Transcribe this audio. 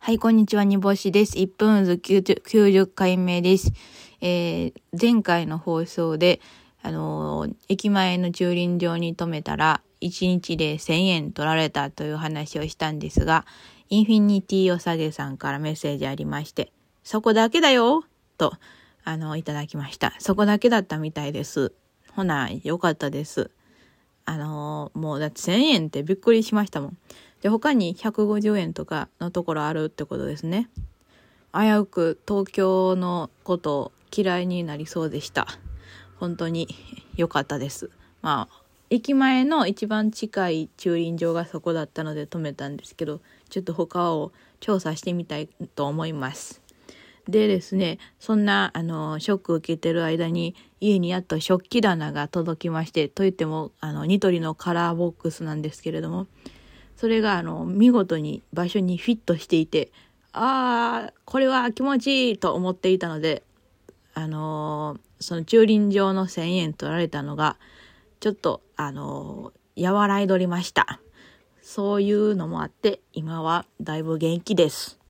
はい、こんにちは、煮干しです。1分ず 90, 90回目です。えー、前回の放送で、あのー、駅前の駐輪場に止めたら、1日で1000円取られたという話をしたんですが、インフィニティおさげさんからメッセージありまして、そこだけだよと、あの、いただきました。そこだけだったみたいです。ほな、よかったです。あのー、もうだって1000円ってびっくりしましたもん。で、他に150円とかのところあるってことですね。危うく東京のことを嫌いになりそうでした。本当に良かったです。まあ、駅前の一番近い駐輪場がそこだったので止めたんですけど、ちょっと他を調査してみたいと思います。でですね、そんな、あの、ショックを受けてる間に、家にやっと食器棚が届きまして、といっても、あの、ニトリのカラーボックスなんですけれども、それがあの見事に場所にフィットしていてああこれは気持ちいいと思っていたのであのー、その駐輪場の1,000円取られたのがちょっとあのー、和らいどりました。そういうのもあって今はだいぶ元気です。